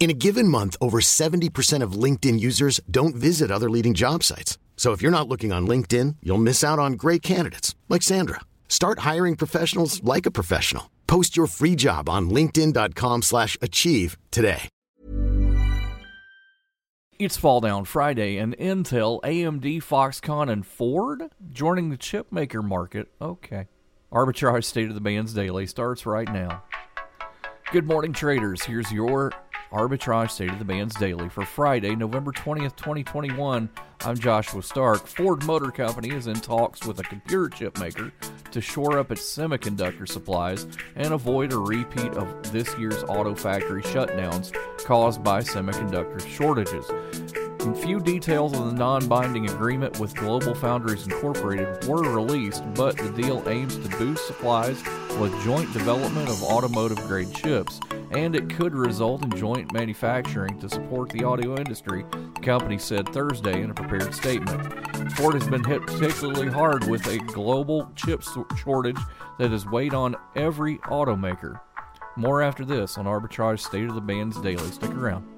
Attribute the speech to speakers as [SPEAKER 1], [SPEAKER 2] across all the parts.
[SPEAKER 1] In a given month, over 70% of LinkedIn users don't visit other leading job sites. So if you're not looking on LinkedIn, you'll miss out on great candidates like Sandra. Start hiring professionals like a professional. Post your free job on linkedin.com/achieve today.
[SPEAKER 2] It's Fall Down Friday, and Intel, AMD, Foxconn, and Ford joining the chipmaker market. Okay. Arbitrage State of the Bands Daily starts right now. Good morning, traders. Here's your Arbitrage State of the Bands Daily for Friday, November 20th, 2021. I'm Joshua Stark. Ford Motor Company is in talks with a computer chip maker to shore up its semiconductor supplies and avoid a repeat of this year's auto factory shutdowns caused by semiconductor shortages. A Few details of the non binding agreement with Global Foundries Incorporated were released, but the deal aims to boost supplies with joint development of automotive grade chips, and it could result in joint manufacturing to support the audio industry, the company said Thursday in a prepared statement. Ford has been hit particularly hard with a global chip shortage that has weighed on every automaker. More after this on Arbitrage State of the Bands Daily. Stick around.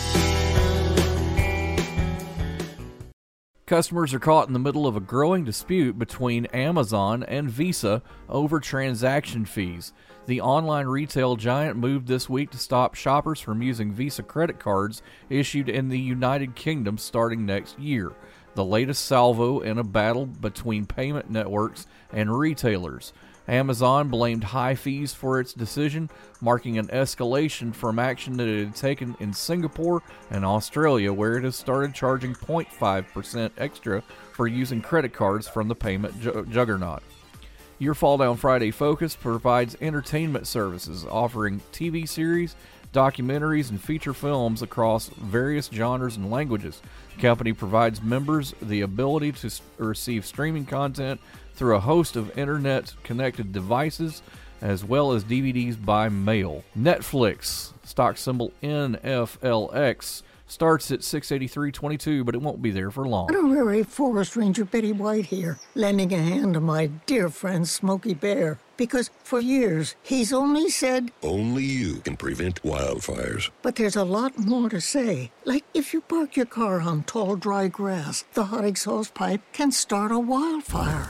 [SPEAKER 2] Customers are caught in the middle of a growing dispute between Amazon and Visa over transaction fees. The online retail giant moved this week to stop shoppers from using Visa credit cards issued in the United Kingdom starting next year. The latest salvo in a battle between payment networks and retailers. Amazon blamed high fees for its decision, marking an escalation from action that it had taken in Singapore and Australia, where it has started charging 0.5% extra for using credit cards from the payment ju- juggernaut. Your Fall Down Friday Focus provides entertainment services, offering TV series, documentaries, and feature films across various genres and languages. The company provides members the ability to receive streaming content through a host of internet connected devices as well as DVDs by mail. Netflix, stock symbol NFLX, starts at 683.22, but it won't be there for long.
[SPEAKER 3] Honorary Forest Ranger Betty White here, lending a hand to my dear friend Smokey Bear. Because for years, he's only said,
[SPEAKER 4] Only you can prevent wildfires.
[SPEAKER 3] but there's a lot more to say. Like if you park your car on tall, dry grass, the hot exhaust pipe can start a wildfire.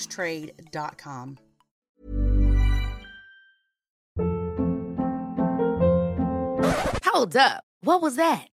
[SPEAKER 5] trade.com.
[SPEAKER 6] Hold up. What was that?